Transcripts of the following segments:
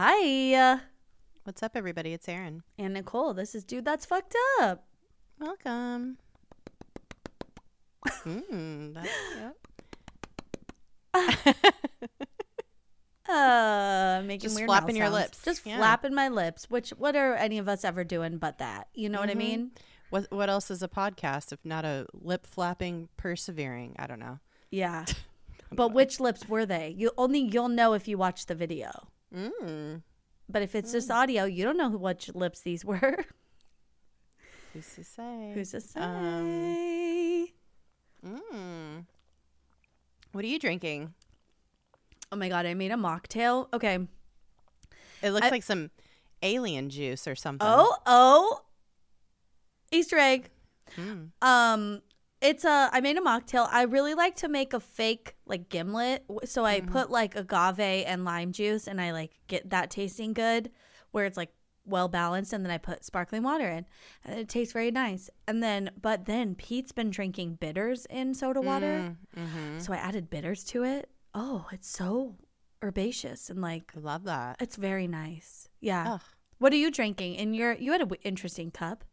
Hi. What's up, everybody? It's Erin. And Nicole, this is Dude That's Fucked Up. Welcome. mm, that's, yep. Uh, making Just weird flapping your lips. Just Yeah. flapping my lips. Which what are any of us ever doing but that? You know what I Mhm. mean? What What else is a podcast if not a lip flapping, persevering? I don't know. Yeah. but which lips were they? You only you'll know if you watch the video. Mm. But if it's just audio, you don't know which lips these were. Who's to say? Who's to say? Um, Mm. What are you drinking? oh my god, I made a mocktail. Okay. It looks I- like some alien juice or something. Oh, oh. Easter egg. Mm. Um, it's a. I made a mocktail. I really like to make a fake like gimlet. So I put like agave and lime juice, and I like get that tasting good, where it's like well balanced. And then I put sparkling water in, and it tastes very nice. And then, but then Pete's been drinking bitters in soda water, Mm-hmm. so I added bitters to it. Oh, it's so herbaceous and like I love that. it's very nice. Yeah. Ugh. What are you drinking? And you're you had an interesting cup.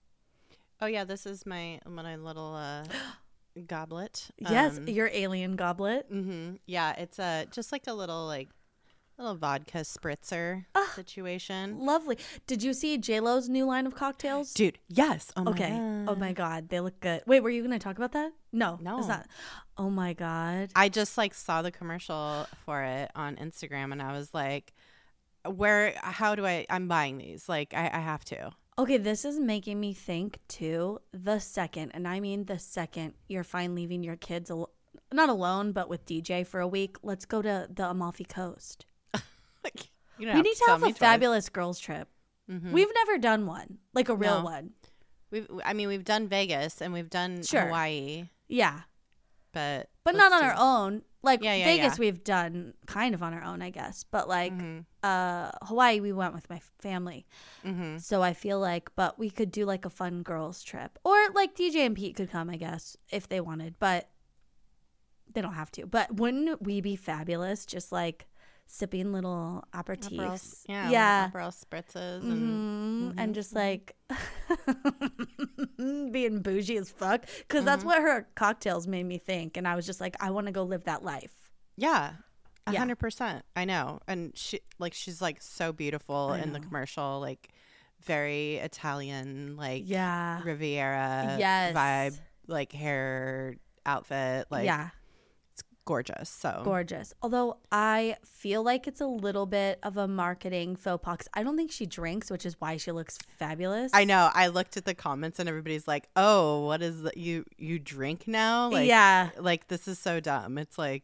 Oh yeah, this is my my little uh, goblet. Yes, Um, your alien goblet. Mm-hmm. Yeah, it's a just like a little like little vodka spritzer Ah. situation. Lovely. Did you see J Lo's new line of cocktails? Dude, yes. Oh my okay. God. Oh my god, they look good. Wait, were you going to talk about that? No, No. it's not. Oh my god. I just like saw the commercial for it on Instagram and I was like, where how do I I'm buying these. Like I, I have to. Okay, this is making me think too. The second, and I mean the second, you're fine leaving your kids al- not alone, but with DJ for a week. Let's go to the Amalfi Coast. You we need to have a fabulous girls trip. Mhm. We've never done one, like a real No. one. We've I mean we've done Vegas and we've done Sure. Hawaii, Yeah, but but let's not on do- our own. Like Yeah, yeah, Vegas, yeah. we've done kind of on our own, I guess. But like Mhm. uh, Hawaii, we went with my family. Mhm. So I feel like, but we could do like a fun girls trip, or like DJ and Pete could come, I guess, if they wanted, but they don't have to. But wouldn't we be fabulous? Just like sipping little Aperol, aperitifs, yeah, yeah, Aperol spritzes and Mhm. and just like being bougie as fuck. Because that's Mm-hmm. what her cocktails made me think, and I was just like, I want to go live that life. Yeah. A hundred percent. I know. And she like she's like so beautiful in the commercial, like very Italian, like Yeah, Riviera Yes. vibe, like hair outfit. Like yeah. Gorgeous. So gorgeous. Although I feel like it's a little bit of a marketing faux pas. I don't think she drinks, which is why she looks fabulous. I know. I looked at the comments and everybody's like, "Oh, what is that? You you drink now? Like, yeah, like this is so dumb." It's like,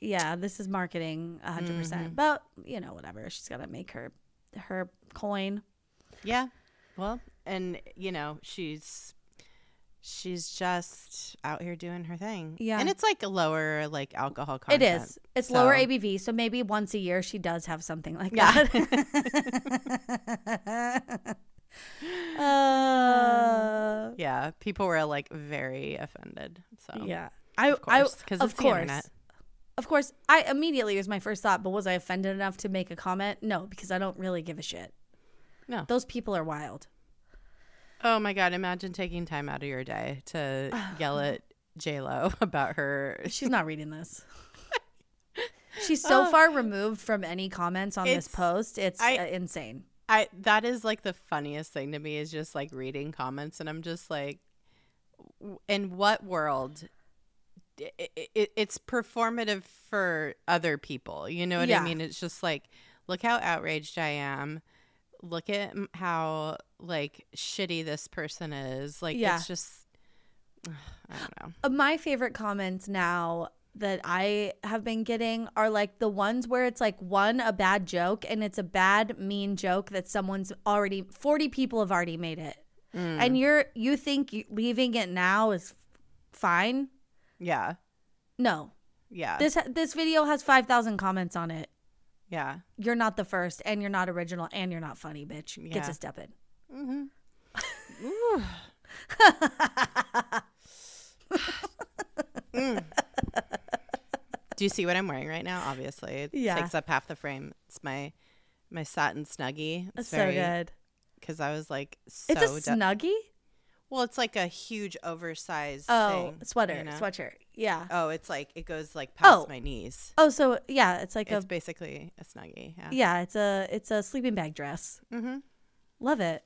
yeah. This is marketing, a hundred Mm-hmm. percent. But you know, whatever. She's got to make her her coin. yeah. Well, and you know, she's she's just out here doing her thing. Yeah. and it's like a lower like alcohol It content. is. It's lower ABV, so maybe once a year she does have something like Yeah. that. uh, Yeah, people were like very offended. So yeah. I, of course, I, because of it's the course. internet. Of course, I immediately was my first thought, but was I offended enough to make a comment? No, because I don't really give a shit. No. Those people are wild. Oh my god! Imagine taking time out of your day to yell at J Lo about her. She's not reading this. She's so Oh. far removed from any comments on this post. It's I- uh, insane. I that is like the funniest thing to me is just like reading comments, and I'm just like, in what world? It, it, it's performative for other people. You know what Yeah. I mean? It's just like, look how outraged I am. Look at how like shitty this person is. Like Yeah. it's just, I don't know. Uh, My favorite comments now that I have been getting are like the ones where it's like one a bad joke and it's a bad mean joke that someone's already 40 people have already made it. Mm. And you're you think you, leaving it now is fine? Yeah, No. yeah, This this video has 5,000 comments on it. Yeah. You're not the first and you're not original and you're not funny, bitch. Get to step in. Mm-hmm. Mm. Do you see what I'm wearing right now? Obviously, it Yeah. takes up half the frame. It's my my satin snuggie. It's That's very, so good. Because I was like, so It's a de- snuggie. Well, it's like a huge oversized Oh, thing, sweater, you know? sweatshirt. Yeah. Oh, it's like it goes like past Oh. my knees. Oh, so yeah, it's like It's a basically a snuggie. Yeah. yeah, it's a it's a sleeping bag dress. Mm-hmm. Love it.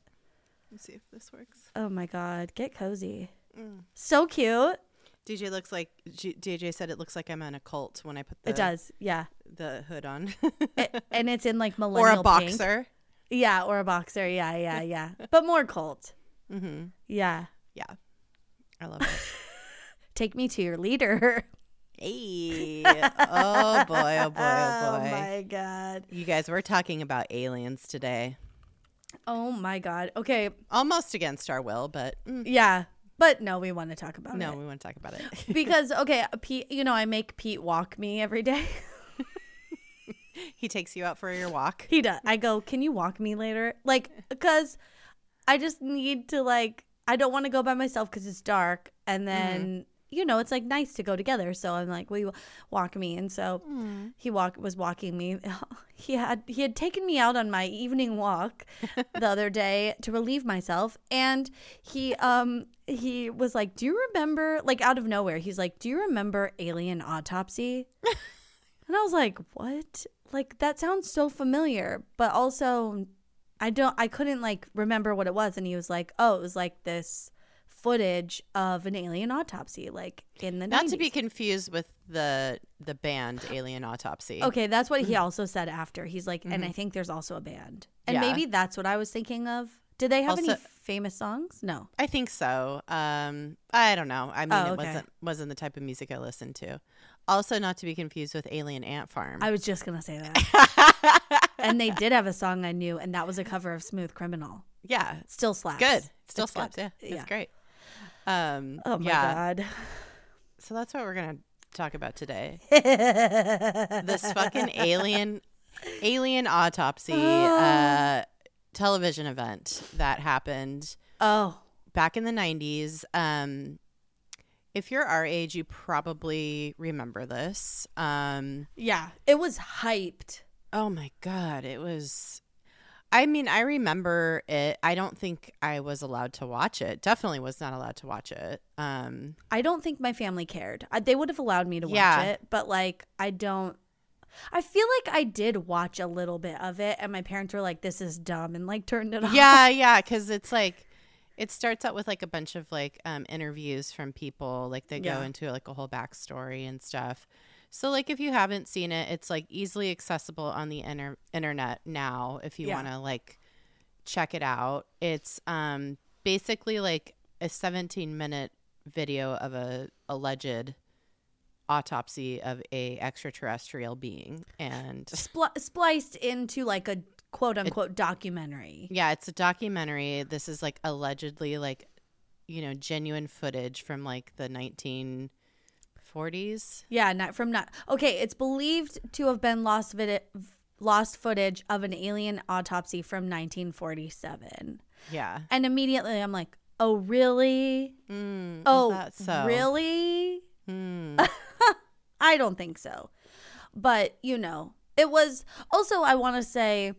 Let's see if this works. Oh my god, get cozy. Mm. So cute. DJ looks like G- DJ said it looks like I'm in a cult when I put the it does. Yeah. the hood on, A- and it's in like millennial or a pink. boxer. Yeah, or a boxer. Yeah, yeah, yeah. but more cult. Mm-hmm. Yeah. Yeah, I love it. Take me to your leader. hey, oh boy, oh boy, oh boy. my god. You guys, we're talking about aliens today. Oh my god. Okay. Almost against our will, but mm, Yeah. But no, we want to talk about no, it. No, we want to talk about it. Because okay, Pete, you know, I make Pete walk me every day. he takes you out for your walk. He does. I go, "Can you walk me later?" Like cuz I just need to like I don't want to go by myself cuz it's dark and then you know, it's like nice to go together. So I'm like, "Will you walk me?" And so he walk was walking me. He had he had taken me out on my evening walk the other day to relieve myself and he um he was like, "Do you remember like out of nowhere, he's like, "Do you remember Alien Autopsy?" and I was like, "What?" Like that sounds so familiar, but also I don't I couldn't like remember what it was and he was like, "Oh, it was like this footage of an alien autopsy like in the Not 90s. to be confused with the the band Alien Autopsy. Okay, that's what he also said after. He's like, and I think there's also a band. And Mm-hmm. Yeah. maybe that's what I was thinking of. Did they have any Also- famous songs? No. I think so. Um, I don't know. I mean, Oh, it okay. wasn't wasn't the type of music I listened to. Also, not to be confused with Alien Ant Farm. I was just going to say that. and they did have a song I knew, and that was a cover of Smooth Criminal. yeah, Still slaps. good. It still It's good. slaps. Yeah, it's Yeah. great. Um, Oh my yeah. God. So that's what we're gonna talk about today. this fucking alien alien autopsy uh, television event that happened Oh, back in the 90s. Um, if you're our age, you probably remember this. Um, yeah. It was hyped. Oh my God, it was. I mean, I remember it. I don't think I was allowed to watch it. Definitely was not allowed to watch it. Um, I don't think my family cared. I, they would have allowed me to watch Yeah. it, but like I don't. I feel like I did watch a little bit of it, and my parents were like, "This is dumb," and like turned it off. yeah, yeah, because it's like it starts out with like a bunch of like um, interviews from people. Like they go into like a whole backstory and stuff. So like if you haven't seen it, it's like easily accessible on the inter- internet now. If you Yeah. want to like check it out, it's um basically like a 17 minute video of a alleged autopsy of a extraterrestrial being and Spl- spliced into like a quote unquote documentary. Yeah, it's a documentary. This is like allegedly like you know, genuine footage from like the 1940s. Yeah, not from not okay. It's believed to have been lost vid- lost footage of an alien autopsy from 1947. Yeah. And immediately I'm like, oh really? Mm, Oh so? really? Mm. I don't think so. But, you know, it was also, I want to say,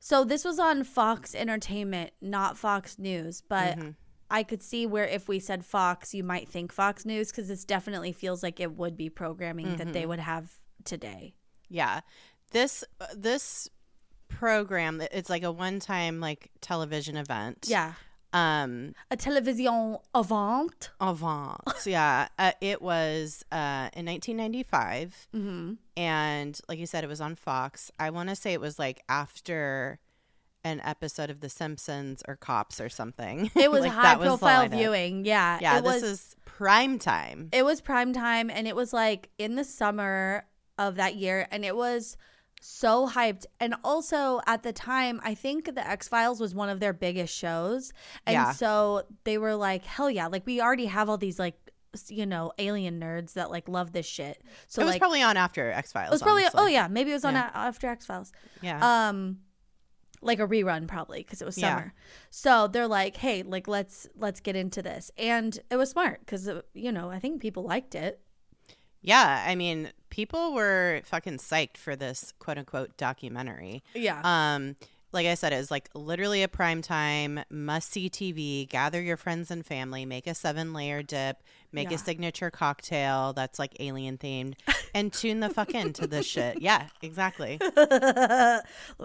so this was on Fox Entertainment, not Fox News, but Mhm. I could see where if we said Fox, you might think Fox News because this definitely feels like it would be programming that Mm-hmm. they would have today. Yeah. This this program it's like a one-time like television event. Yeah. Um A television avant. avant. yeah. Uh, it was uh in 1995 Mm-hmm. and like you said it was on Fox. I want to say it was like after an episode of The Simpsons or Cops or something. It was Like, high was profile lineup. viewing. Yeah. Yeah, it was, this is prime time. It was prime time and it was like in the summer of that year and it was so hyped. And also at the time, I think the X Files was one of their biggest shows. And Yeah. so they were like, hell yeah, like we already have all these like you know, alien nerds that like love this shit. So it was like probably on after X Files. it was probably oh yeah, maybe it was on Yeah. a- after X Files yeah. um like a rerun probably because it was Yeah. summer so they're like hey like let's let's get into this and it was smart because you know i think people liked it yeah, I mean, people were fucking psyched for this quote unquote documentary. Yeah. Um, like I said, it was like literally a prime time must see TV. Gather your friends and family, make a seven layer dip, make Yeah. a signature cocktail that's like alien themed, and tune the fuck into this shit. Yeah, exactly.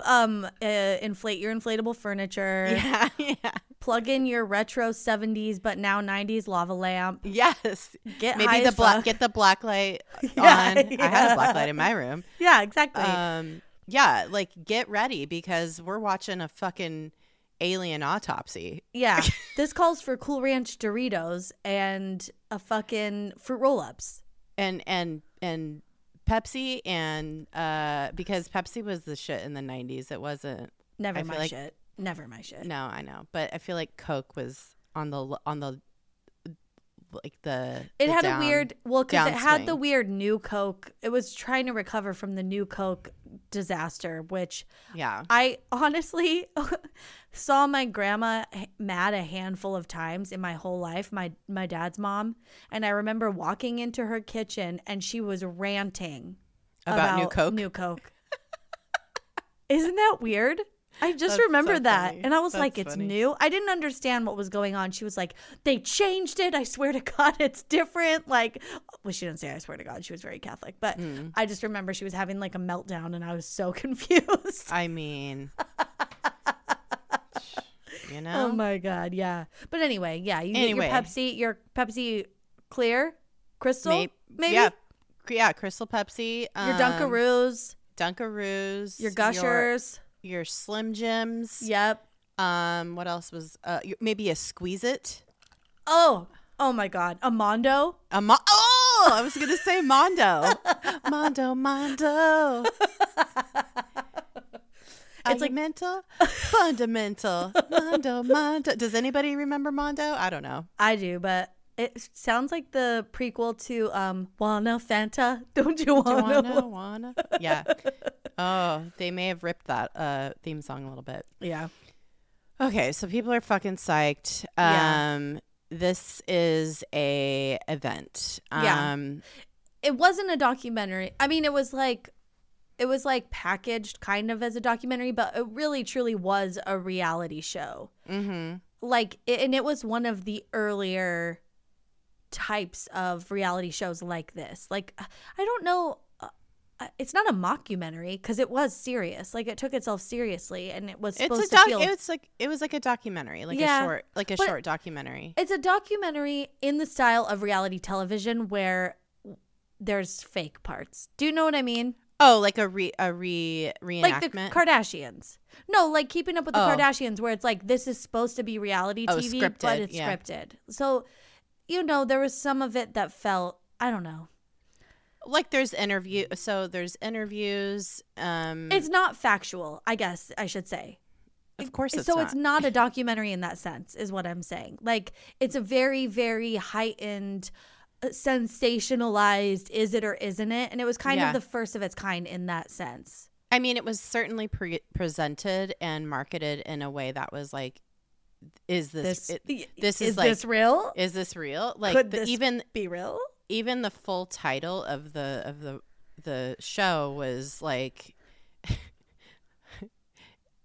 um, uh, inflate your inflatable furniture. Yeah, yeah. Plug in your retro 70s but now 90s lava lamp. Yes. Get Maybe high the black get the black light on. Yeah, I had a black light in my room. Yeah, exactly. Um, yeah, like get ready because we're watching a fucking alien autopsy. yeah. this calls for Cool Ranch Doritos and a fucking fruit roll-ups. and and and Pepsi and uh because Pepsi was the shit in the 90s it wasn't Never I my like- shit. Never my shit. no I know but I feel like Coke was on the on the like the It the had down- a weird well because it had the weird new Coke. It was trying to recover from the new Coke disaster, which yeah I honestly saw my grandma mad a handful of times in my whole life. My my dad's mom, and I remember walking into her kitchen and she was ranting About new Coke? New Coke. Isn't that weird? I just That's remember so that. funny. And I was That's like, it's funny. new. I didn't understand what was going on. She was like, they changed it. I swear to God, it's different. Like, well, she didn't say I swear to God. She was very Catholic. But Hmm. I just remember she was having like a meltdown and I was so confused. I mean you know Oh my God. Yeah. But anyway, yeah. You Anyway. your Pepsi, your Pepsi clear, crystal, May- maybe? yeah yeah Crystal Pepsi Your um, Dunkaroos, Dunkaroos your Gushers. your, your Slim Jims Yep. um what else was uh maybe a Squeeze It Oh, oh my God. A Mondo. A mo- oh, I was gonna say Mondo, Mondo, Mondo. It's like- mental, fundamental, Mondo, Mondo. Does anybody remember Mondo? I don't know. I do, but it sounds like the prequel to um Wanna Fanta. Don't you Do you wanna? wanna, wanna? Yeah. Oh, they may have ripped that uh, theme song a little bit. Yeah. Okay, so people are fucking psyched. Yeah. Um, this is a event. Yeah. Um, It wasn't a documentary. I mean, it was like it was like packaged kind of as a documentary, but it really truly was a reality show. mhm. Like it, and it was one of the earlier types of reality shows like this. Like I don't know Uh, it's not a mockumentary because it was serious. Like it took itself seriously, and it was It's supposed a doc. to feel. It's like it was like a documentary, like Yeah, a short, like a short documentary. It's a documentary in the style of reality television where there's fake parts. Do you know what I mean? Oh, like a re a re reenactment. Like the Kardashians. No, like keeping up with the Oh. Kardashians where it's like this is supposed to be reality Oh, TV but it's yeah. scripted. So, you know, there was some of it that felt I don't know. Like there's interview. So there's interviews. Um, It's not factual, I guess I should say. of course it's so not. it's not a documentary in that sense is what i'm saying like it's a very very heightened uh, sensationalized is it or isn't it and it was kind Yeah. of the first of its kind in that sense I mean, it was certainly pre- presented and marketed in a way that was like, is this it, this is, is like this real is this real? Like Could the, this even be real even the full title of the of the the show was like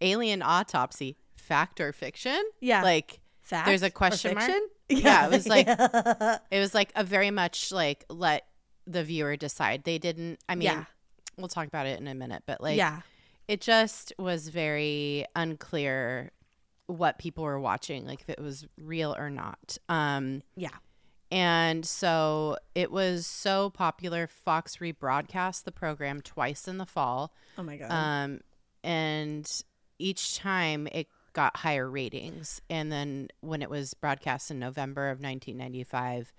alien autopsy fact or fiction Yeah. like fact there's a question mark? fiction? Yeah, it was like- Yeah. it was like a very much like let the viewer decide they didn't i mean Yeah. we'll talk about it in a minute but like yeah it just was very unclear what people were watching like if it was real or not um yeah and so it was so popular. Fox rebroadcast the program twice in the fall. Oh my god. Um and each time it got higher ratings. And then when it was broadcast in november of 1995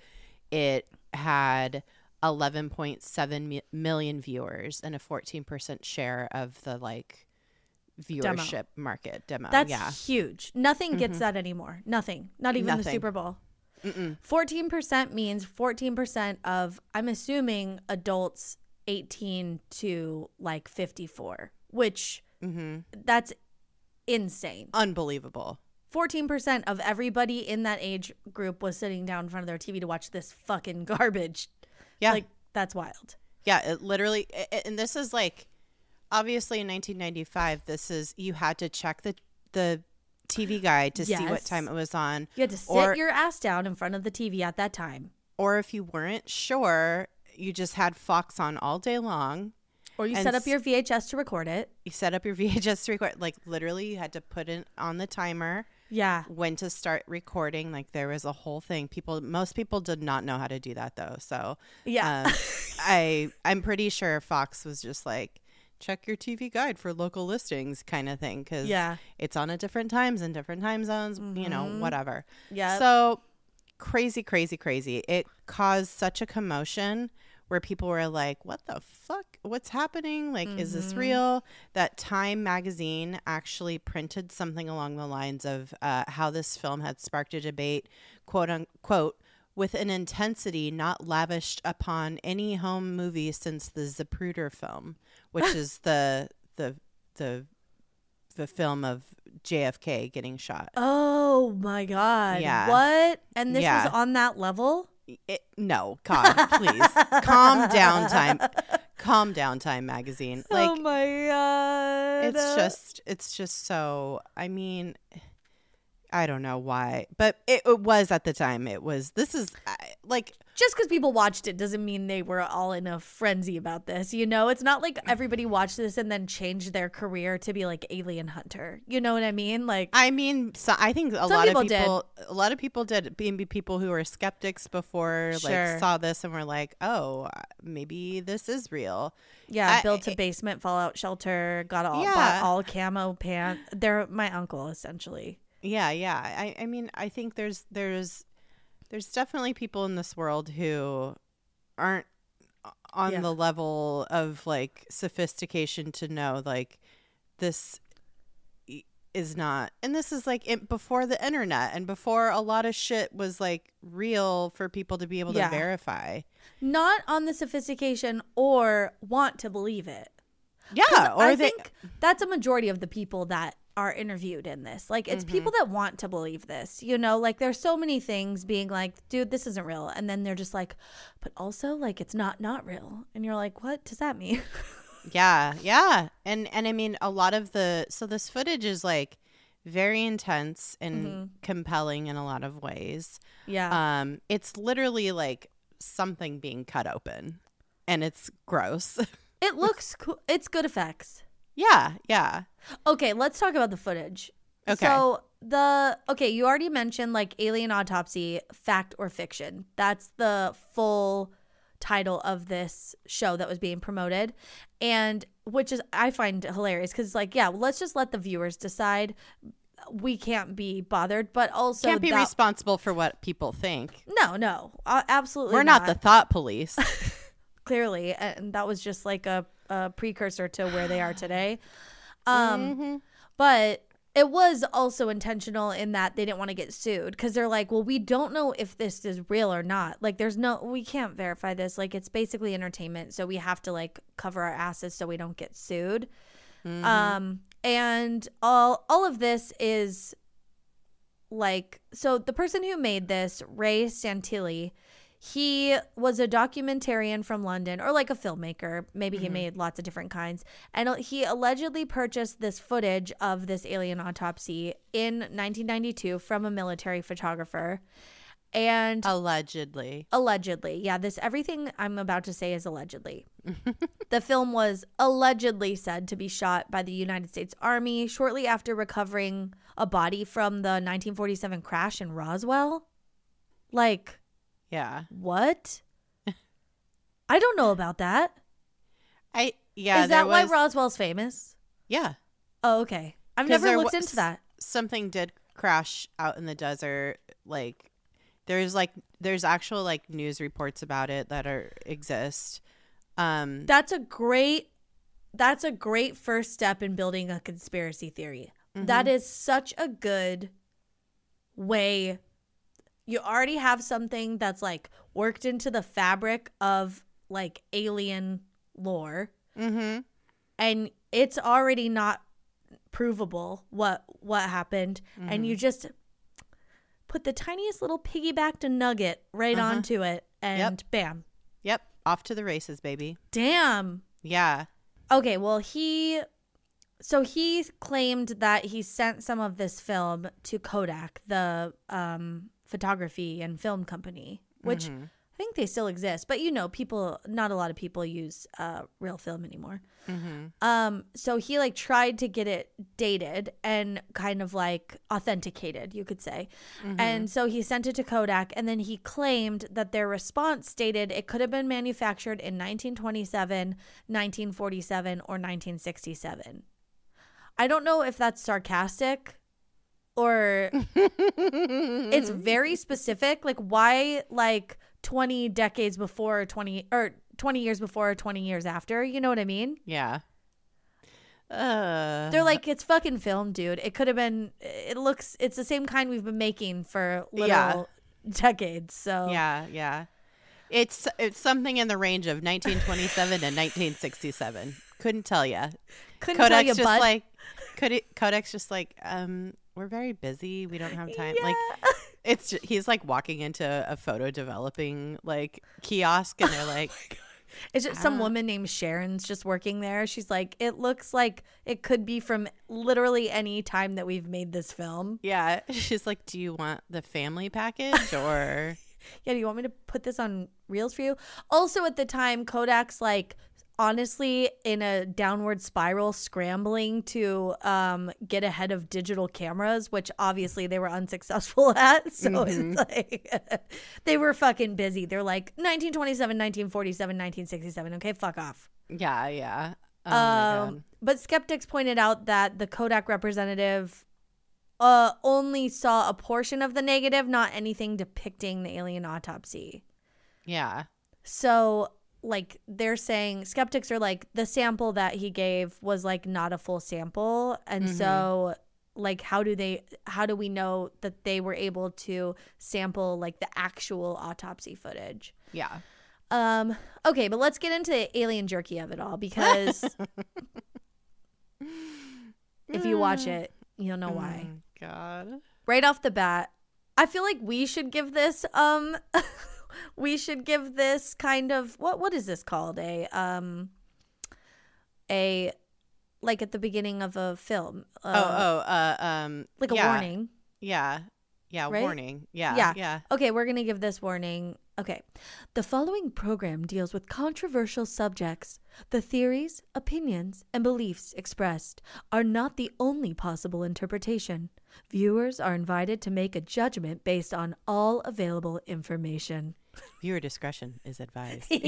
it had 11.7 mi- million viewers and a 14% share of the like Demo. viewership market demo. That's yeah. huge. Nothing gets that anymore. Nothing. Not even the super bowl Mm-mm. 14% means 14% of i'm assuming adults 18 to like 54 which hmm that's insane. Unbelievable. 14% of everybody in that age group was sitting down in front of their tv to watch this fucking garbage. Yeah. Like that's wild. Yeah, it literally, i- i- and this is like, obviously in 1995, this is you had to check the the TV guide to see what time it was on, You had to sit Or- your ass down in front of the TV at that time. or if you weren't sure, you just had Fox on all day long. Or you set up your VHS to record it. You set up your VHS to record, like literally, you had to put it on the timer Yeah. when to start recording. Like there was a whole thing. People, most people did not know how to do that though. So Yeah. um, I I'm pretty sure Fox was just like check your TV guide for local listings kind of thing because Yeah. it's on at different times and different time zones, you know, Mhm. whatever. yeah. So crazy, crazy, crazy. It caused such a commotion where people were like, "What the fuck? What's happening? Like, is this Mhm. real?" That Time magazine actually printed something along the lines of uh, how this film had sparked a debate, quote unquote, with an intensity not lavished upon any home movie since the Zapruder film, which is the the the the film of JFK getting shot. oh my God. Yeah. What? And this Yeah. was on that level? It, no, God, please calm down, time. Calm down, Time magazine. Oh like oh my God. it's just, it's just so. I mean, I don't know why, but it, it was at the time. It was. This is like just because people watched it doesn't mean they were all in a frenzy about this. You know, it's not like everybody watched this and then changed their career to be like alien hunter. You know what I mean? Like, I mean, so I think a lot people of did. people, a lot of people did. Being people who were skeptics before, Sure. like saw this and were like, "Oh, uh, maybe this is real." yeah, I- built a basement fallout shelter, got all Yeah. bought all camo pants. They're my uncle essentially. Yeah, yeah. I, I mean, I think there's there's there's definitely people in this world who aren't on Yeah. the level of like sophistication to know like this is not and this is like it, before the internet and before a lot of shit was like real for people to be able Yeah. to verify Not on the sophistication or want to believe it. yeah or I they think that's a majority of the people that are interviewed in this. Like it's people Mm-hmm. that want to believe this. You know, like there's so many things being like, dude, this isn't real. And then they're just like, but also like it's not not real. And you're like, what does that mean? Yeah, yeah. And and I mean a lot of the so this footage is like very intense and Mhm. compelling in a lot of ways. yeah. Um it's literally like something being cut open and it's gross. it looks cool. It's good effects. Yeah, yeah. Okay, let's talk about the footage. Okay. So the okay, you already mentioned like alien autopsy, fact or fiction. That's the full title of this show that was being promoted, and which is I find hilarious because it's like, yeah, let's just let the viewers decide. We can't be bothered, but also You Can't be that- responsible for what people think. no, no, uh, absolutely. We're not the thought police. clearly, and that was just like a, a precursor to where they are today. Um, Mhm. but it was also intentional in that they didn't want to get sued because they're like, well, we don't know if this is real or not. Like, there's no, we can't verify this. Like, it's basically entertainment, so we have to like cover our asses so we don't get sued. Mhm. Um, and all all of this is like so the person who made this, Ray Santilli, he was a documentarian from London or like a filmmaker. Maybe he Mhm. made lots of different kinds. And he allegedly purchased this footage of this alien autopsy in 1992 from a military photographer. And Allegedly. allegedly, yeah, this everything I'm about to say is allegedly. the film was allegedly said to be shot by the United States Army shortly after recovering a body from the 1947 crash in Roswell. Like, Yeah. what? I don't know about that. I yeah, Is that why was- Roswell's famous? Yeah. Oh, okay. I've never looked was- into that. something did crash out in the desert like there's like there's actual like news reports about it that are exist um That's a great that's a great first step in building a conspiracy theory. mhm. That is such a good way. You already have something that's like worked into the fabric of like alien lore Mhm. and it's already not provable what what happened and you just put the tiniest little piggybacked nugget right Uh-huh. onto it and bam yep Off to the races, baby. Damn. Yeah. Okay, well, he so he claimed that he sent some of this film to Kodak, the um, photography and film company, which Mhm. I think they still exist, but you know, people not a lot of people use uh, real film anymore. Mhm. Um, so he like tried to get it dated and kind of like authenticated, you could say. Mm-hmm. And so he sent it to Kodak, and then he claimed that their response stated it could have been manufactured in 1927, 1947, or 1967. I don't know if that's sarcastic or it's very specific. Like, why, like, 20 decades before, or 20 or 20 years before, or 20 years after? You know what I mean? Yeah. Uh, They're like, it's fucking film, dude. It could have been, it looks, it's the same kind we've been making for little Yeah. decades. So, yeah, yeah. It's it's something in the range of 1927 and 1967. Couldn't tell you. couldn't tell Kodak's you, just bud. like could Kodak's just like um we're very busy. We don't have time. Like it's ju- he's like walking into a photo developing like kiosk and they're like It's just some Ah. woman named Sharon's just working there. She's like, it looks like it could be from literally any time that we've made this film. yeah, she's like do you want the family package or Yeah, do you want me to put this on Reels for you? Also, at the time, Kodak's like honestly in a downward spiral, scrambling to um, get ahead of digital cameras, which obviously they were unsuccessful at. So Mhm. it's like they were fucking busy. They're like 1927, 1947, 1967. Okay, fuck off. yeah, yeah. Oh Um, but skeptics pointed out that the Kodak representative uh, only saw a portion of the negative, not anything depicting the alien autopsy. Yeah. So, like, they're saying skeptics are like, the sample that he gave was like not a full sample. And Mhm. so, like, how do they, how do we know that they were able to sample like the actual autopsy footage? Yeah. Um, okay, but let's get into the alien jerky of it all because if you watch it, you'll know why. Mm, God. Right off the bat, I feel like we should give this um we should give this kind of what what is this called? A um a like at the beginning of a film. Oh, Uh, oh, uh, um, like a yeah, warning. Yeah, yeah, Right? warning. Yeah, Yeah. yeah. Okay, we're going to give this warning. Okay. The following program deals with controversial subjects. The theories, opinions, and beliefs expressed are not the only possible interpretation. Viewers are invited to make a judgment based on all available information. Viewer discretion is advised. oh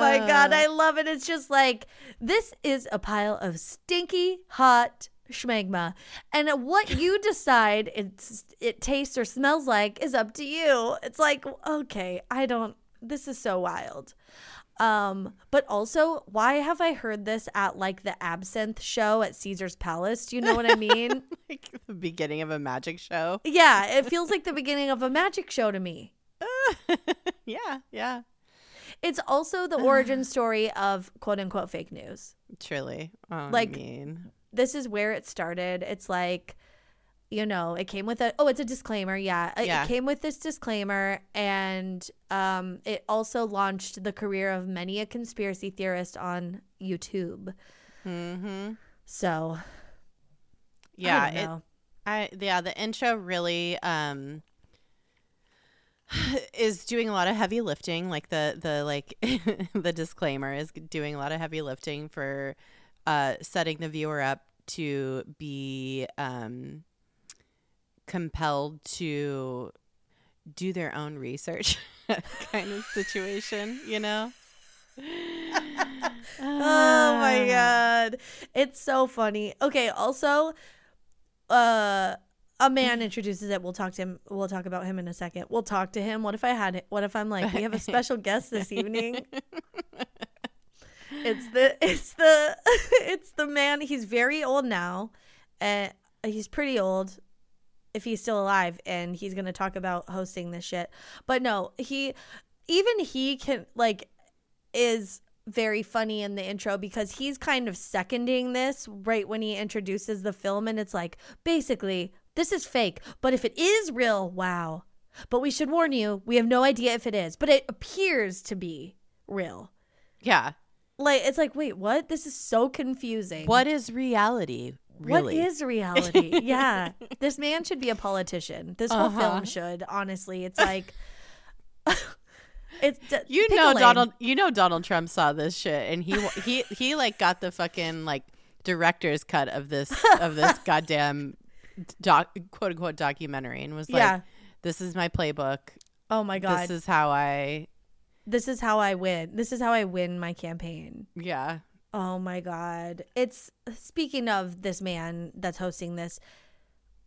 my god, uh. I love it. It's just like this is a pile of stinky hot schmegma, and what you decide it's it tastes or smells like is up to you. It's like okay, I don't. This is so wild. Um, but also, why have I heard this at like the absinthe show at Caesar's Palace? Do you know what I mean? like the beginning of a magic show. yeah, it feels like the beginning of a magic show to me. yeah, yeah. It's also the origin story of quote unquote fake news. Truly. Oh, Like- I mean, This is where it started. It's like, you know, it came with a oh, it's a disclaimer. Yeah. It- Yeah. It came with this disclaimer and um it also launched the career of many a conspiracy theorist on YouTube. mm-hmm. So yeah. I it. I yeah, the intro really um is doing a lot of heavy lifting. Like the the like the disclaimer is doing a lot of heavy lifting for uh setting the viewer up to be um compelled to do their own research kind of situation, you know? oh my god. It's so funny. Okay also uh a man introduces it. We'll talk to him we'll talk about him in a second. We'll talk to him. What if i had it? what if i'm like we have a special guest this evening? It's the it's the it's the man. He's very old now and he's pretty old if he's still alive and he's going to talk about hosting this shit but no he even he can like is very funny in the intro because he's kind of seconding this right when he introduces the film and it's like basically this is fake but if it is real wow But we should warn you, we have no idea if it is, but it appears to be real. Yeah. Like it's like, wait, what? This is so confusing. What is reality? Really? What is reality? yeah. This man should be a politician. This whole Uh-huh. film should, honestly. It's like it's You know. Donald you know Donald Trump saw this shit and he he he like got the fucking like director's cut of this of this goddamn doc quote unquote documentary and was like Yeah. this is my playbook. Oh my god. This is how I this is how I win. This is how I win my campaign. yeah. Oh my god. It's speaking of this man that's hosting this.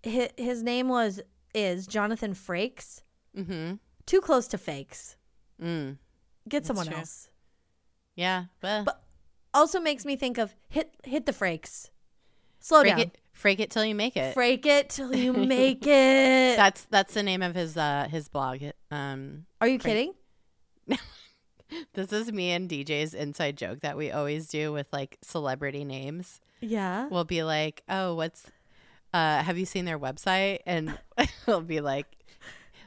His, his name was is Jonathan Frakes. Mm-hmm. Too close to fakes. Mm. Get someone true. else. Yeah, but, But- Also makes me think of hit hit the frakes. Slow freak down. it freak it till you make it. Frake it till you make it. That's that's the name of his uh his blog. Um Are you kidding? this is me and DJ's inside joke that we always do with like celebrity names. Yeah. We'll be like, "Oh, what's uh have you seen their website?" And we'll be like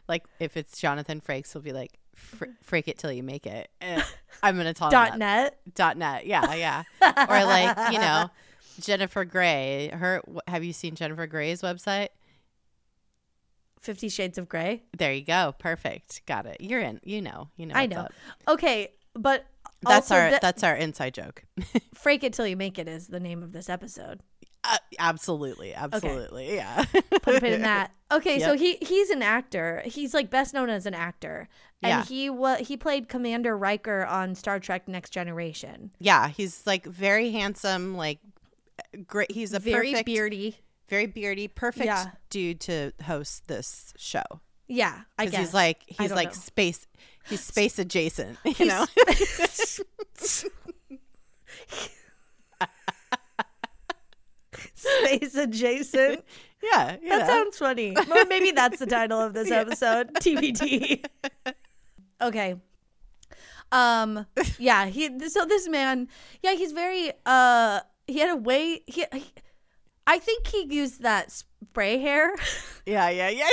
like if it's Jonathan Frakes, we'll be like Fr- "Freak it till you make it." And I'm going to talk Dot net. Dot net. Yeah, yeah. or like, you know, Jennifer Grey. Her have you seen Jennifer Grey's website? Fifty Shades of Grey. There you go. Perfect. Got it. You're in. You know. You know. I know. up. Okay, but That's our the- that's our inside joke. Frake it till you make it is the name of this episode. Uh, absolutely. Absolutely. Yeah. Put a pin in that. Okay, so he he's an actor. He's like best known as an actor, and Yeah. he was he played Commander Riker on Star Trek Next Generation. Yeah, he's like very handsome, like great. He's a Very perfect, beardy. Very beardy, perfect Yeah. dude to host this show. Yeah, I guess he's like he's like know. space. He's space adjacent. You know. space adjacent. yeah. That know. sounds funny. Or maybe that's the title of this episode. TBT. Okay. Um yeah, he so this man, yeah, he's very uh he had a way he, he I think he used that spray hair yeah. Yeah. Yeah.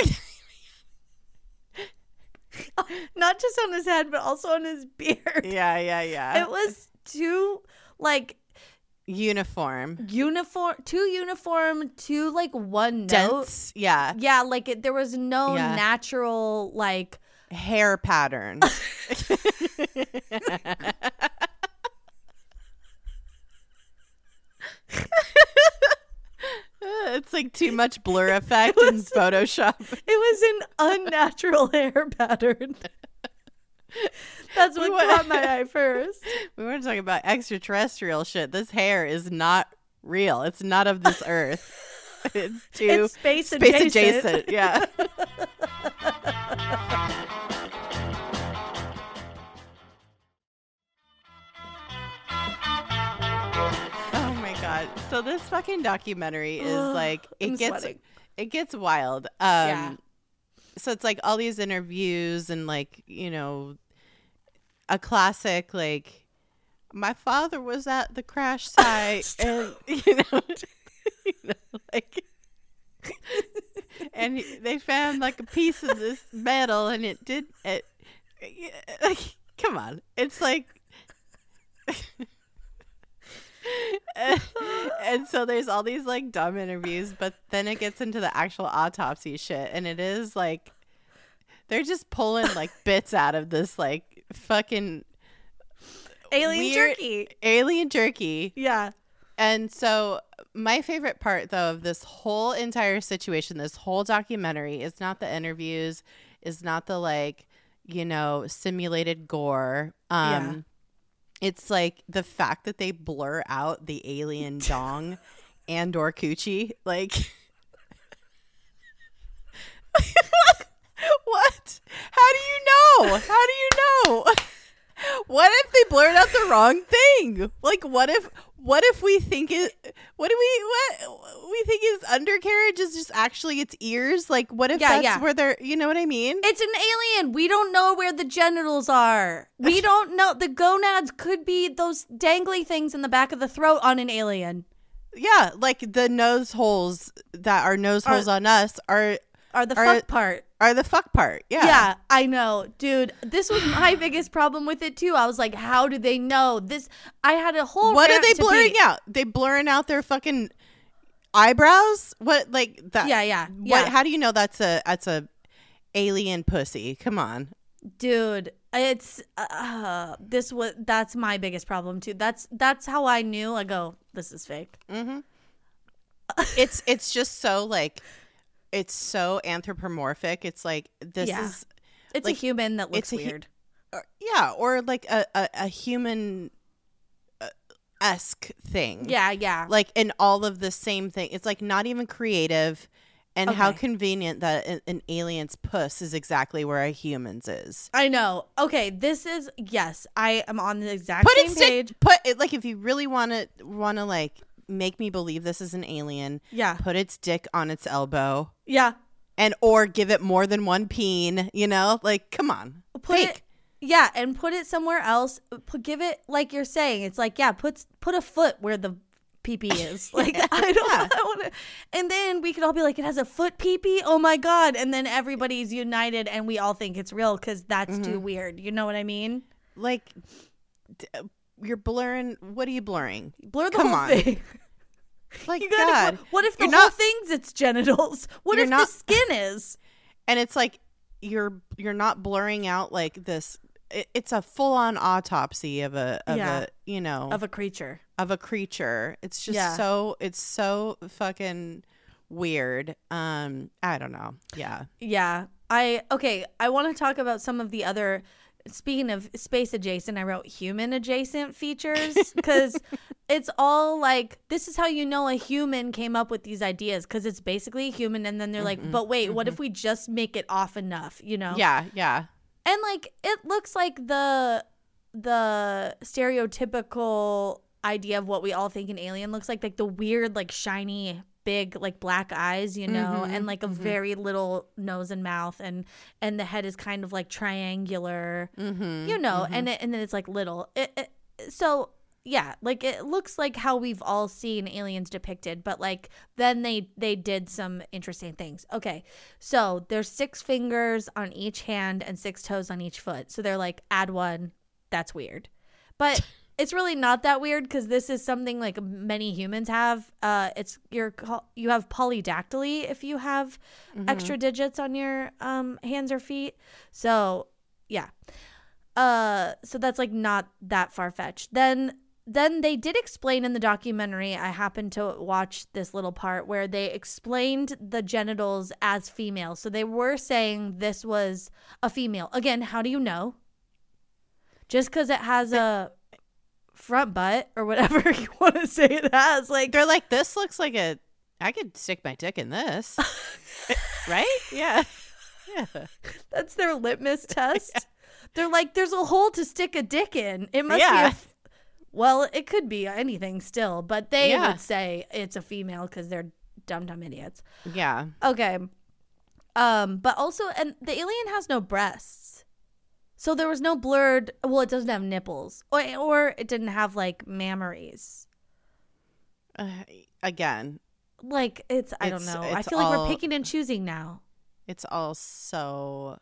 not just on his head but also on his beard. Yeah. Yeah. Yeah. It was too like uniform. uniform, too uniform, too like one note. Yeah. Yeah, like it, there was no Yeah. natural like Hair pattern. it's like too much blur effect in Photoshop. It was an unnatural hair pattern. That's what We went- caught my eye first. We want to talk about extraterrestrial shit. This hair is not real. It's not of this earth. It's too It's space, space adjacent. adjacent. Yeah. So this fucking documentary is like it I'm gets sweating. it gets wild. Um Yeah. so it's like all these interviews and like, you know, a classic like my father was at the crash site and you know, you know like and he- they found like a piece of this metal and it did it like come on it's like and, and so there's all these like dumb interviews but then it gets into the actual autopsy shit and it is like they're just pulling like bits out of this like fucking Alien jerky. alien jerky Yeah. and so my favorite part though of this whole entire situation, this whole documentary is not the interviews, is not the like, you know, simulated gore. Um it's like the fact that they blur out the alien dong and or coochie. Like What? How do you know? How do you know? What if they blurred out the wrong thing? Like what if what if we think it what do we what we think is undercarriage is just actually its ears? Like what if Yeah, that's yeah. where they're you know what I mean? It's an alien. We don't know where the genitals are. We don't know. The gonads could be those dangly things in the back of the throat on an alien. yeah, like the nose holes that are nose Are- holes on us are Are the Are- fuck part. Or the fuck part. Yeah. Yeah, I know, dude. This was my biggest problem with it too. I was like, how do they know this? I had a whole. What are they blurring be- out? They blurring out their fucking eyebrows? What like that? Yeah, yeah, What? yeah, How do you know that's a that's a alien pussy? Come on. dude. It's uh, this was that's my biggest problem too. That's that's how I knew. I go, this is fake. Mm-hmm. it's it's just so like it's so anthropomorphic. It's like this Yeah. is It's Like, a human that looks it's a hu- weird. or, yeah, or like a a, a human uh, esque thing. yeah, yeah. like in all of the same thing. It's like not even creative. And how convenient that an, an alien's puss is exactly where a human's is. I know. Okay, this is yes. I am on the exact Put same it page. put it like if you really want to want to like make me believe this is an alien, Yeah, put its dick on its elbow yeah. and or give it more than one peen, you know? Like come on. Put Fake. it. Yeah, and put it somewhere else. Put, give it like you're saying. It's like yeah, put put a foot where the PP is. Like I don't Yeah. I want to. And then we could all be like, it has a foot PP. Oh my god! And then everybody's united, and we all think it's real because that's Mm-hmm. too weird. You know what I mean? Like d- you're blurring what are you blurring? Blur the Come whole on. thing. Like You gotta. God. What if the You're whole not- thing's its genitals? What if not- the skin is? and it's like you're you're not blurring out like this it, it's a full-on autopsy of a of Yeah. a you know Of a creature. of a creature it's just Yeah. so it's so fucking weird um i don't know yeah Yeah. I okay, I want to talk about some of the other speaking of space adjacent, I wrote human adjacent features cuz it's all like this is how you know a human came up with these ideas cuz it's basically human and then they're like, mm-hmm, "But wait, what if mm-hmm. we just make it off enough?" you know? yeah yeah And like it looks like the the stereotypical idea of what we all think an alien looks like, like the weird, like shiny, big, like black eyes, you know, Mhm, and like a mhm. very little nose and mouth, and and the head is kind of like triangular, mm-hmm, you know, and it, and then it's like little. It, it, so yeah, like it looks like how we've all seen aliens depicted, but like then they they did some interesting things. Okay, so there's six fingers on each hand and six toes on each foot. So they're like add one, that's weird, but it's really not that weird because this is something like many humans have. Uh, it's you're you have polydactyly if you have Mm-hmm. extra digits on your um hands or feet. So yeah. Uh so that's like not that far fetched. Then then they did explain in the documentary I happened to watch this little part where they explained the genitals as female. So they were saying this was a female. Again, how do you know? Just cuz it has a front butt or whatever you want to say it has like they're like this looks like a i could stick my dick in this right yeah yeah That's their litmus test. They're like, there's a hole to stick a dick in. It must be a. F- well, it could be anything still, but they Yeah. would say it's a female because they're dumb, dumb idiots. yeah Okay. Um, but also, and the alien has no breasts. So there was no blurred. Well, it doesn't have nipples, or or it didn't have like mammaries. uh, again Like it's, I don't It's- know. I it's feel like we're picking and choosing now. it's all so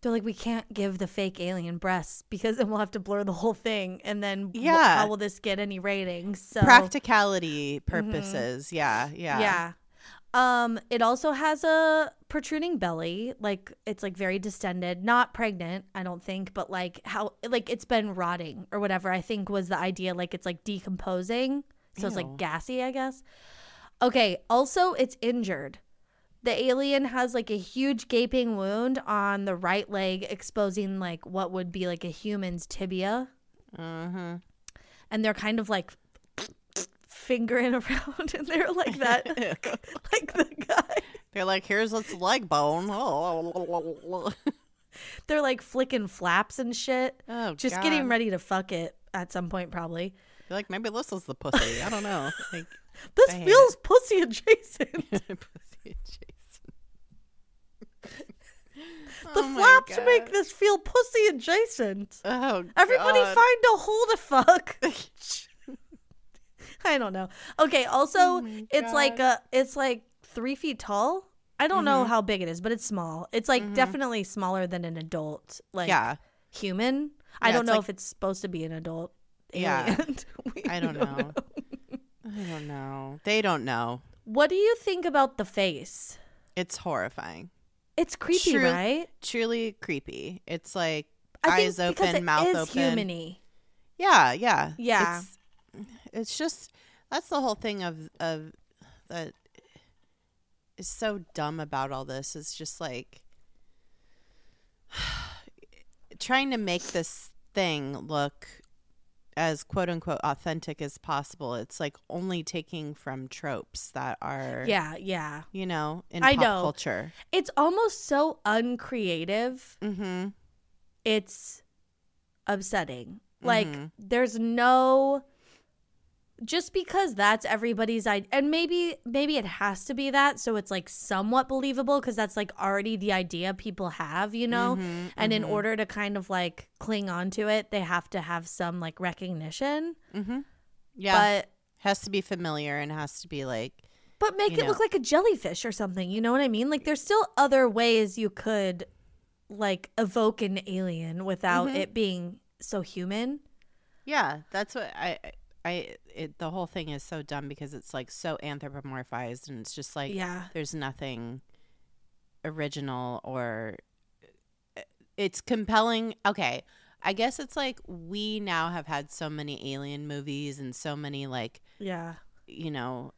They're like, we can't give the fake alien breasts because then we'll have to blur the whole thing, and then wh- Yeah. how will this get any ratings? So practicality purposes yeah yeah yeah. Um, it also has a protruding belly, like it's like very distended, not pregnant, I don't think, but like how like it's been rotting or whatever. I think was the idea, like it's like decomposing, so it's like gassy, I guess. Okay, also it's injured. The alien has like a huge gaping wound on the right leg, exposing like what would be like a human's tibia, uh-huh. and they're kind of like fingering around, and they're like that, like the guy. They're like, here's its leg bone. Oh, They're like flicking flaps and shit. oh Just getting ready to fuck it at some point, probably. They're like, maybe this is the pussy. I don't know. Like, This I feels pussy adjacent. pussy adjacent. The Oh flaps make this feel pussy adjacent. Oh, Everybody find a hole to fuck. I don't know. Okay, also Oh it's like a it's like three feet tall. I don't know Mhm. how big it is, but it's small. It's like Mhm. definitely smaller than an adult, like yeah. human. I don't know like- if it's supposed to be an adult. Yeah. I don't know. I don't know. They don't know. What do you think about the face? It's horrifying. It's creepy, True. right? Truly creepy. It's like I eyes open, mouth open. humany. Yeah, yeah, Yeah. It's, it's just that's the whole thing of of that is so dumb about all this. It's just like trying to make this thing look as quote unquote authentic as possible. It's like only taking from tropes that are Yeah, yeah. you know in I pop know. culture. It's almost so uncreative. Mm-hmm. It's upsetting. Like Mhm. there's no just because that's everybody's idea and maybe maybe it has to be that so it's like somewhat believable because that's like already the idea people have you know Mhm, and in mhm. order to kind of like cling on to it they have to have some like recognition Mm-hmm. Yeah, but has to be familiar and has to be like but make it look like a jellyfish or something you know what i mean like there's still other ways you could like evoke an alien without Mhm. it being so human Yeah, that's what I I it, the whole thing is so dumb because it's like so anthropomorphized and it's just like yeah. there's nothing original or uh, it's compelling. Okay, I guess it's like we now have had so many alien movies and so many like, yeah. you know,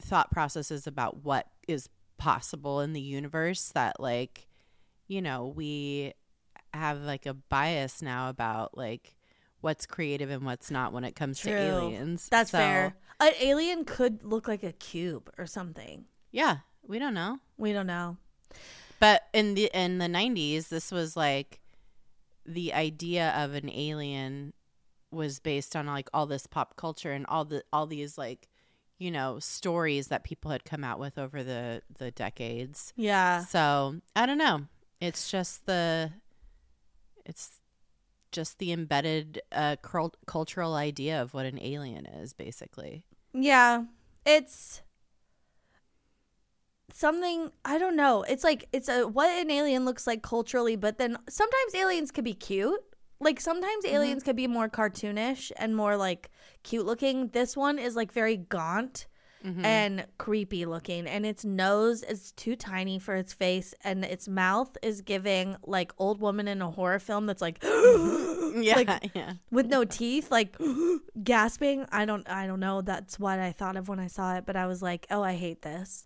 thought processes about what is possible in the universe that like, you know, we have like a bias now about like what's creative and what's not when it comes True. to aliens. That's So, fair. An alien could look like a cube or something. Yeah, we don't know. We don't know. But in the in the 90s, this was like the idea of an alien was based on like all this pop culture and all the all these like you know stories that people had come out with over the the decades. Yeah. So, I don't know. It's just the it's just the embedded uh cul- cultural idea of what an alien is basically. Yeah. It's something I don't know. It's like it's a what an alien looks like culturally, but then sometimes aliens could be cute. Like sometimes aliens could be more cartoonish and more like cute looking. This one is like very gaunt Mhm. and creepy looking and its nose is too tiny for its face and its mouth is giving like old woman in a horror film that's like yeah, like yeah. with no teeth like gasping i don't i don't know that's what i thought of when i saw it but i was like oh i hate this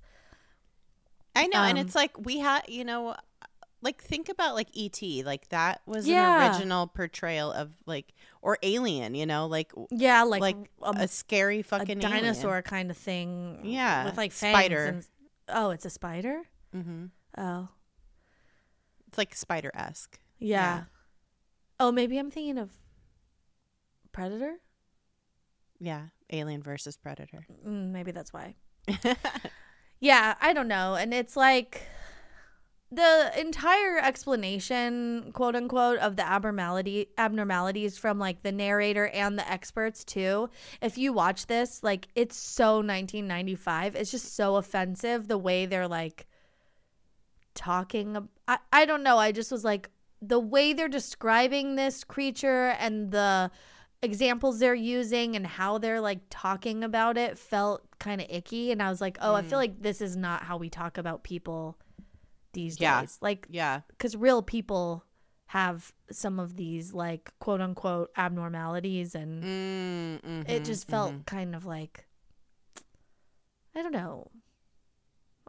I know, and Um, it's like we had, you know, like think about like E.T. Like that was Yeah. an original portrayal of like or Alien, you know, like yeah like, like a, a scary a fucking dinosaur kind of thing Yeah, with like spider. and- oh it's a spider hmm oh It's like spider esque. yeah. Yeah. oh maybe i'm thinking of predator Yeah, Alien versus Predator. mm, maybe that's why Yeah, I don't know. And it's like the entire explanation, quote unquote, of the abnormality abnormalities from like the narrator and the experts too. If you watch this, like it's so 1995. It's just so offensive the way they're like talking. ab- I, I don't know. I just was like the way they're describing this creature and the examples they're using and how they're like talking about it felt kind of icky and i was like oh i feel mm. like this is not how we talk about people these Yeah. days like yeah, because real people have some of these like quote unquote abnormalities and mm, it mhm, just felt mhm. kind of like i don't know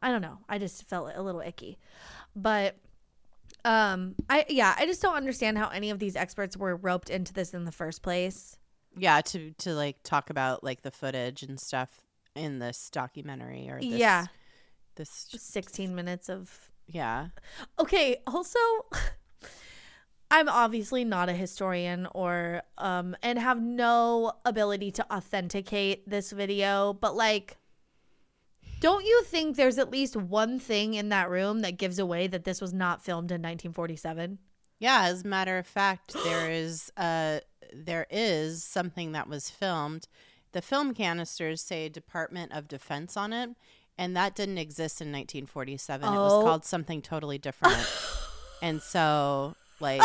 i don't know i just felt a little icky but um i yeah i just don't understand how any of these experts were roped into this in the first place yeah to to like talk about like the footage and stuff in this documentary or this, Yeah. this 16 minutes of yeah okay also i'm obviously not a historian or um and have no ability to authenticate this video but like don't you think there's at least one thing in that room that gives away that this was not filmed in 1947 Yeah, as a matter of fact, there is uh there is something that was filmed. The film canisters say Department of Defense on it, and that didn't exist in 1947. It Oh. was called something totally different. and so, like,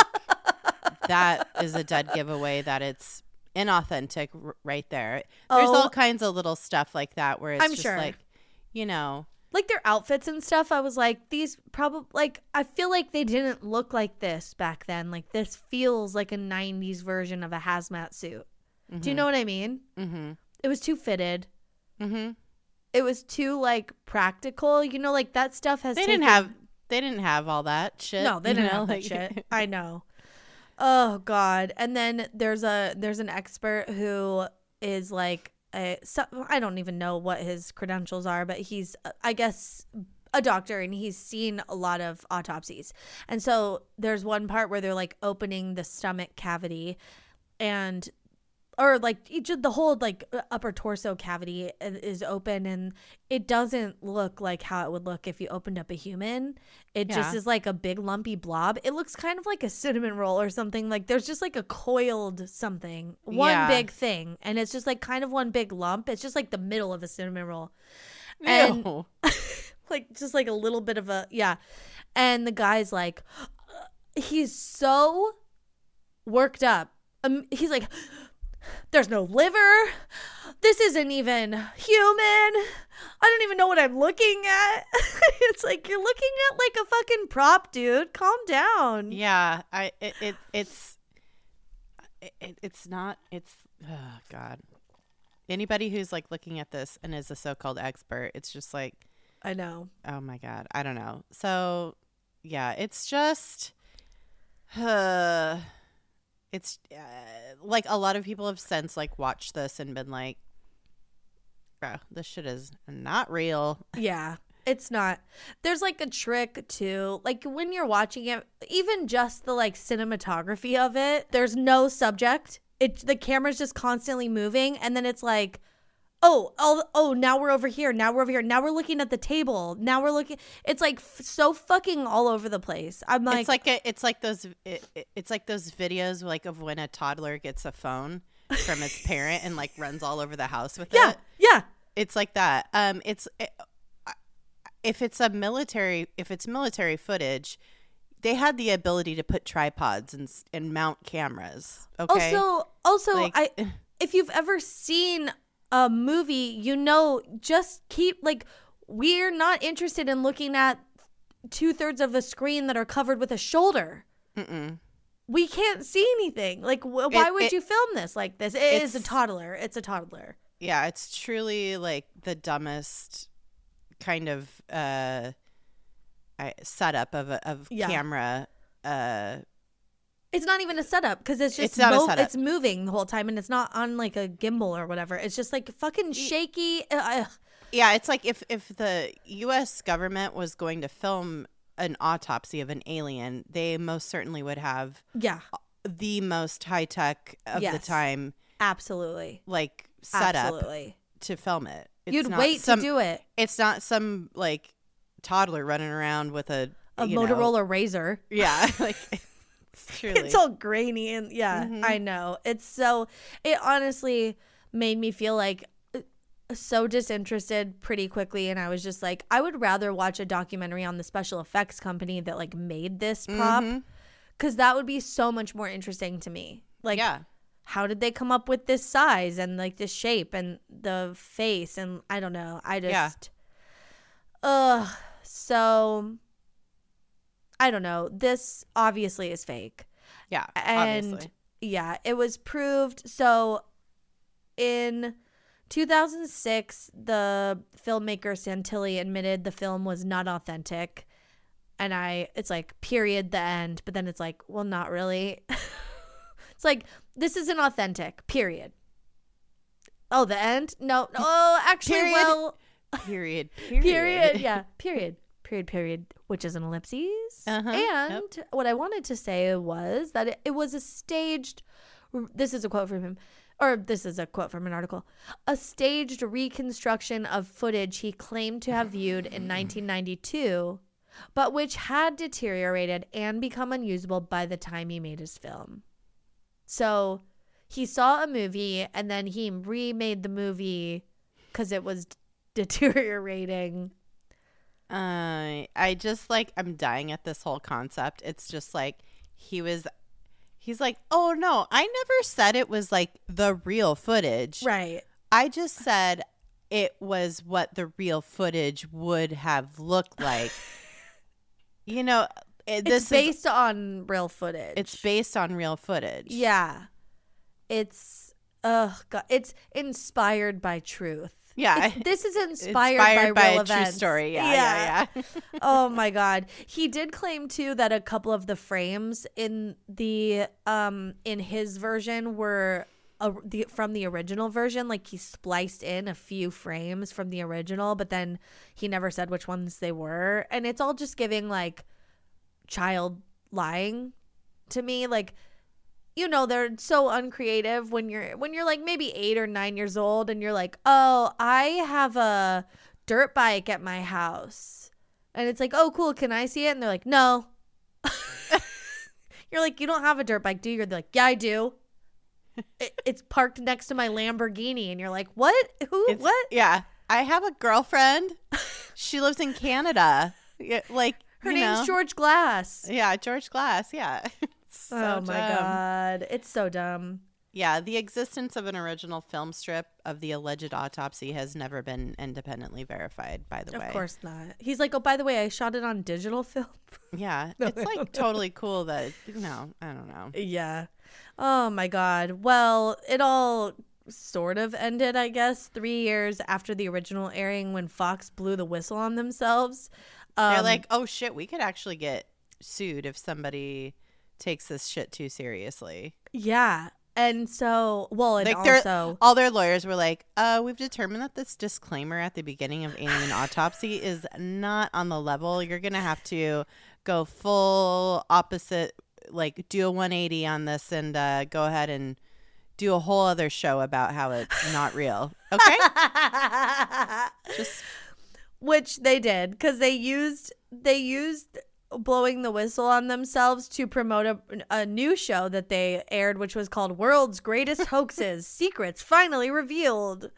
that is a dead giveaway that it's inauthentic r- right there. There's Oh. all kinds of little stuff like that where it's I'm just sure. like, you know, like their outfits and stuff i was like these probably like i feel like they didn't look like this back then like this feels like a 90s version of a hazmat suit do you know what i mean mm-hmm, it was too fitted mm-hmm. It was too like practical you know like that stuff has They didn't have they didn't have all that shit. no they didn't know, have that shit. I know. Oh god. And then there's a there's an expert who is like a so, i don't even know what his credentials are but he's i guess a doctor and he's seen a lot of autopsies. And so there's one part where they're like opening the stomach cavity and or like each of the whole like uh, upper torso cavity is open and it doesn't look like how it would look if you opened up a human. It just is like a big lumpy blob. It looks kind of like a cinnamon roll or something. Like there's just like a coiled something one Yeah. big thing and it's just like kind of one big lump. It's just like the middle of a cinnamon roll. And- like just like a little bit of a yeah. And the guy's like he's so worked up. Um, he's like there's no liver. This isn't even human. I don't even know what i'm looking at. It's like you're looking at like a fucking prop dude. Calm down. Yeah, I it, it it's it, it- it's not it's oh god. Anybody who's like looking at this and is a so-called expert, it's just like i know. oh my god, I don't know. So yeah, it's just uh, it's uh, like a lot of people have since like watched this and been like bro, this shit is not real. Yeah, it's not. There's like a trick too. Like when you're watching it, even just the like cinematography of it, there's no subject. It the camera's just constantly moving and then it's like Oh, oh, oh, now we're over here. Now we're over here. Now we're looking at the table. Now we're looking. It's like f- so fucking all over the place. I'm like, it's like a, it's like those it, it- it's like those videos like of when a toddler gets a phone from its parent and like runs all over the house with yeah, it. yeah, yeah. It's like that. Um, it's it, if it's a military if it's military footage, they had the ability to put tripods and and mount cameras. Okay. Also, also, Like- I if you've ever seen a movie, you know, just keep like we're not interested in looking at two thirds of a screen that are covered with a shoulder. Mm-mm. We can't see anything. Like, wh- why It- would it- you film this like this? It is a toddler. It's a toddler. yeah, it's truly like the dumbest kind of uh I, setup of a of Yeah. camera uh It's not even a setup because it's just It's not a setup. it's moving the whole time and it's not on like a gimbal or whatever. It's just like fucking shaky. Ugh. Yeah, it's like if if the U.S. government was going to film an autopsy of an alien, they most certainly would have yeah, the most high tech of the time, absolutely, like setup absolutely. to film it. It's You'd not wait some, to do it. It's not some like toddler running around with a A you know- Motorola RAZR. yeah, like truly. It's all grainy and yeah, Mhm. I know. It's so it honestly made me feel like uh, so disinterested pretty quickly and I was just like I would rather watch a documentary on the special effects company that like made this prop Mhm. cuz that would be so much more interesting to me. Like yeah, how did they come up with this size and like this shape and the face and I don't know. I just Yeah. Ugh. So I don't know. This obviously is fake. yeah, And obviously. yeah, it was proved. So in 2006, the filmmaker Santilli admitted the film was not authentic. And I, it's like, period, the end. But then it's like, well, not really. it's like, this isn't authentic, period. Oh, the end? No. Oh, actually, Period. well, Period. Period. period. Yeah, period. Period, period, which is an ellipses. Uh-huh, And yep. what I wanted to say was that it, it was a staged, this is a quote from him, or this is a quote from an article, a staged reconstruction of footage he claimed to have viewed in 1992, but which had deteriorated and become unusable by the time he made his film. So he saw a movie and then he remade the movie because it was deteriorating. Uh, I just like I'm dying at this whole concept. It's just like he was he's like, "Oh no, I never said it was like the real footage. Right. I just said it was what the real footage would have looked like." you know, it, this it's based on real footage. it's based on real footage. Yeah. It's oh god, it's inspired by truth. Yeah. It's- this is inspired, Inspired by, by, real a true events. story. Yeah, yeah, yeah. oh my god. He did claim too that a couple of the frames in the um in his version were a, the from the original version like he spliced in a few frames from the original but then he never said which ones they were and it's all just giving like child lying to me like you know they're so uncreative when you're when you're like maybe 8 or 9 years old and you're like oh I have a dirt bike at my house and it's like oh cool can I see it and they're like no you're like you don't have a dirt bike do you they're like yeah I do it, it's parked next to my Lamborghini and you're like what who It's- what Yeah. I have a girlfriend. she lives in Canada. Yeah, like her name's know. George Glass Yeah, George Glass. Yeah. so oh my dumb. god it's so dumb Yeah, the existence of an original film strip of the alleged autopsy has never been independently verified. By the way, Of course not. He's like, oh, by the way, I shot it on digital film. Yeah, it's like totally cool that no, I don't know. yeah. Oh my God. Well, it all sort of ended, I guess, three years after the original airing when Fox blew the whistle on themselves. Um, They're like, oh shit, we could actually get sued if somebody takes this shit too seriously. yeah. And so, well, and Like also, all their lawyers were like, uh, we've determined that this disclaimer at the beginning of Alien Autopsy is not on the level. You're gonna have to go full opposite, like do a 180 on this and uh, go ahead and do a whole other show about how it's not real. Okay, just which they did because they used they used blowing the whistle on themselves to promote a, a new show that they aired which was called world's greatest hoaxes secrets finally revealed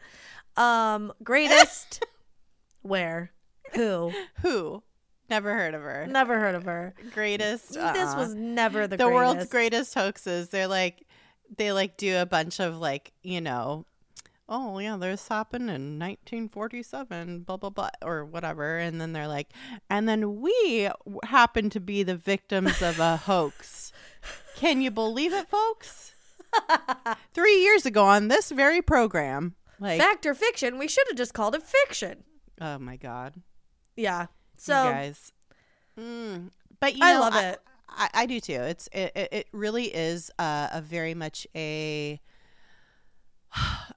um greatest where who who never heard of her. never heard of her Greatest. this uh-uh. was never the, the world's greatest. greatest hoaxes. They're like, they like do a bunch of like, you know, oh yeah, this happened in 1947, blah blah blah, or whatever, and then they're like, and then we happen to be the victims of a hoax. Can you believe it, folks? Three years ago on this very program, like, fact or fiction we should have just called it fiction oh my god, yeah you so guys. Mm. But you I know, love it. I, I do too. It's it, it, it really is uh, a very much a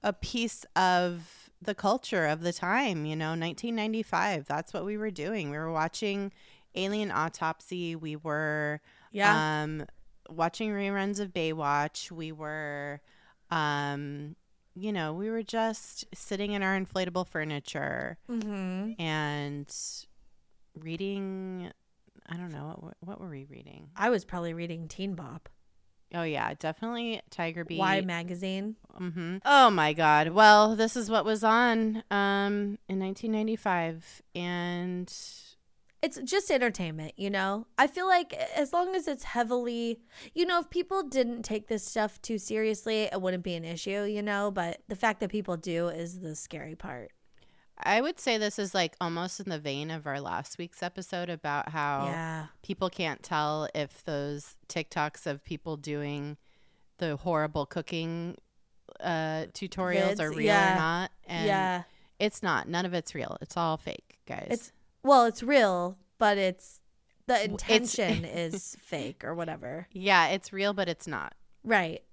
a piece of the culture of the time. You know, 1995. That's what we were doing. We were watching Alien Autopsy. We were yeah um, watching reruns of Baywatch. We were, um, you know, we were just sitting in our inflatable furniture mm-hmm. and reading. I don't know what what were we reading. i was probably reading teen bop Oh yeah, definitely Tiger Beat. y magazine hmm Oh my God. Well, this is what was on um in 1995, and it's just entertainment, you know? I feel like as long as it's heavily, you know, if people didn't take this stuff too seriously, it wouldn't be an issue, you know? But the fact that people do is the scary part. I would say this is like almost in the vein of our last week's episode about how Yeah. people can't tell if those TikToks of people doing the horrible cooking uh tutorials Vids, are real yeah. or not. And yeah. it's not. None of it's real. It's all fake, guys. It's well, it's real, but it's the it's- intention is fake or whatever. yeah, it's real, but it's not. Right.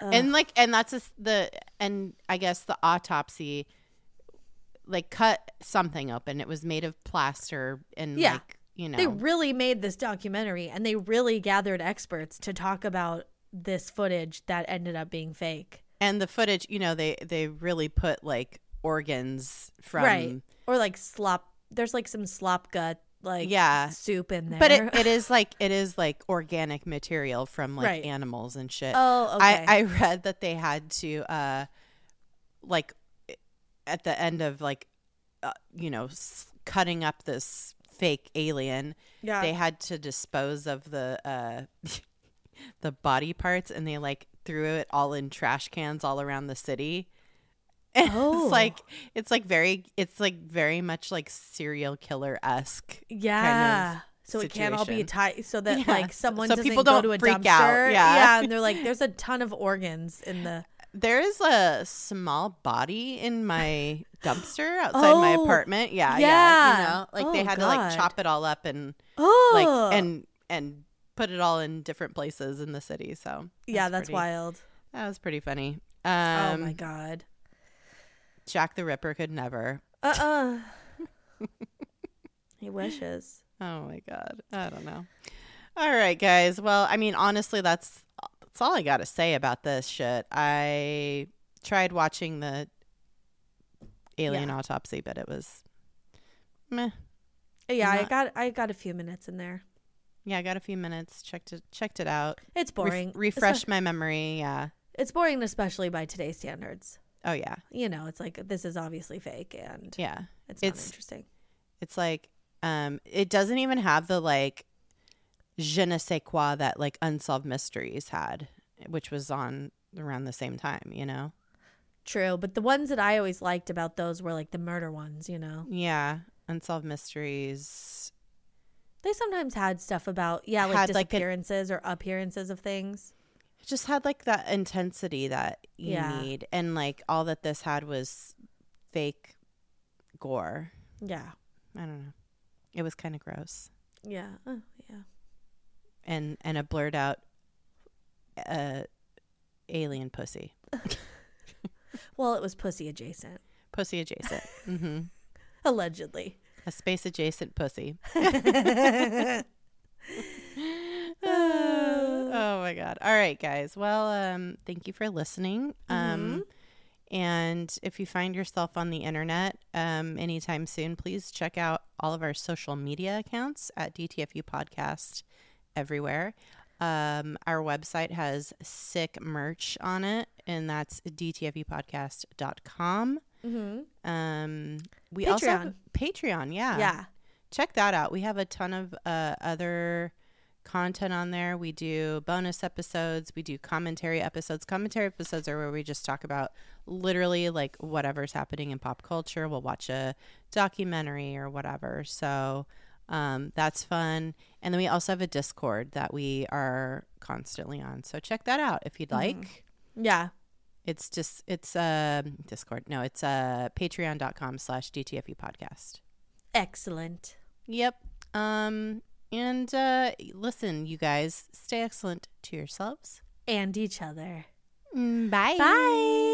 Ugh. and like and that's just the and i guess the autopsy like cut something open it was made of plaster and Yeah. like you know they really made this documentary and they really gathered experts to talk about this footage that ended up being fake. and the footage you know they they really put like organs from right. Or like slop there's like some slop gut like Yeah. soup in there. but it, it is like it is like organic material from like Right. animals and shit Oh, okay. I, I read that they had to uh like at the end of like uh, you know, s- cutting up this fake alien, Yeah. they had to dispose of the uh the body parts and they like threw it all in trash cans all around the city. And Oh. it's like it's like very it's like very much like serial killer esque. yeah. Kind of so it can't all be situation. tight so that Yeah, like so- someone so doesn't people go don't to a freak dumpster. out, yeah. and they're like, there's a ton of organs in the There is a small body in my dumpster outside my Oh, apartment. Yeah, yeah. yeah. You know, like they Oh, had to like chop it all up and oh like and and put it all in different places in the city. So yeah, that's pretty- wild. That was pretty funny. oh Um, my god. Jack the Ripper could never. Uh uh he wishes. Oh my god, I don't know. All right, guys. Well, I mean, honestly, that's that's all I got to say about this shit. I tried watching the alien Yeah. autopsy, but it was meh. Yeah, I got I got a few minutes in there. Yeah, I got a few minutes. Checked it. Checked it out. It's boring. refreshed my memory. Yeah. It's boring, especially by today's standards. Oh yeah. You know, it's like this is obviously fake, and Yeah. it's not It's- interesting. It's like um, it doesn't even have the like je ne sais quoi that like unsolved mysteries had, which was on around the same time. You know. True, but the ones that I always liked about those were like the murder ones. You know, Yeah. Unsolved mysteries. they sometimes had stuff about yeah, like Had, like, a- disappearances or appearances of things. It just had like that intensity that you Yeah. need, and like all that this had was fake gore. Yeah, I don't know. It was kind of gross. yeah, oh, yeah. And and a blurred out uh alien pussy. Well, it was pussy adjacent, pussy adjacent. Hmm allegedly. a space adjacent pussy. Uh. oh my god. All right guys. Well um thank you for listening. Um and if you find yourself on the internet um anytime soon please check out all of our social media accounts at dtfu podcast everywhere um our website has sick merch on it and that's dtfupodcast.com Mm-hmm. um we also have patreon yeah Yeah, check that out. We have a ton of uh, other content on there. We do bonus episodes, we do commentary episodes. Commentary episodes are where we just talk about literally like whatever's happening in pop culture. We'll watch a documentary or whatever. So um, that's fun. And then we also have a Discord that we are constantly on. So check that out if you'd like. yeah. It's just it's uh Discord. No, it's uh patreon.com slash DTFU podcast. Excellent. Yep. Um and uh listen, you guys, stay excellent to yourselves. And each other. Mm, Bye. Bye.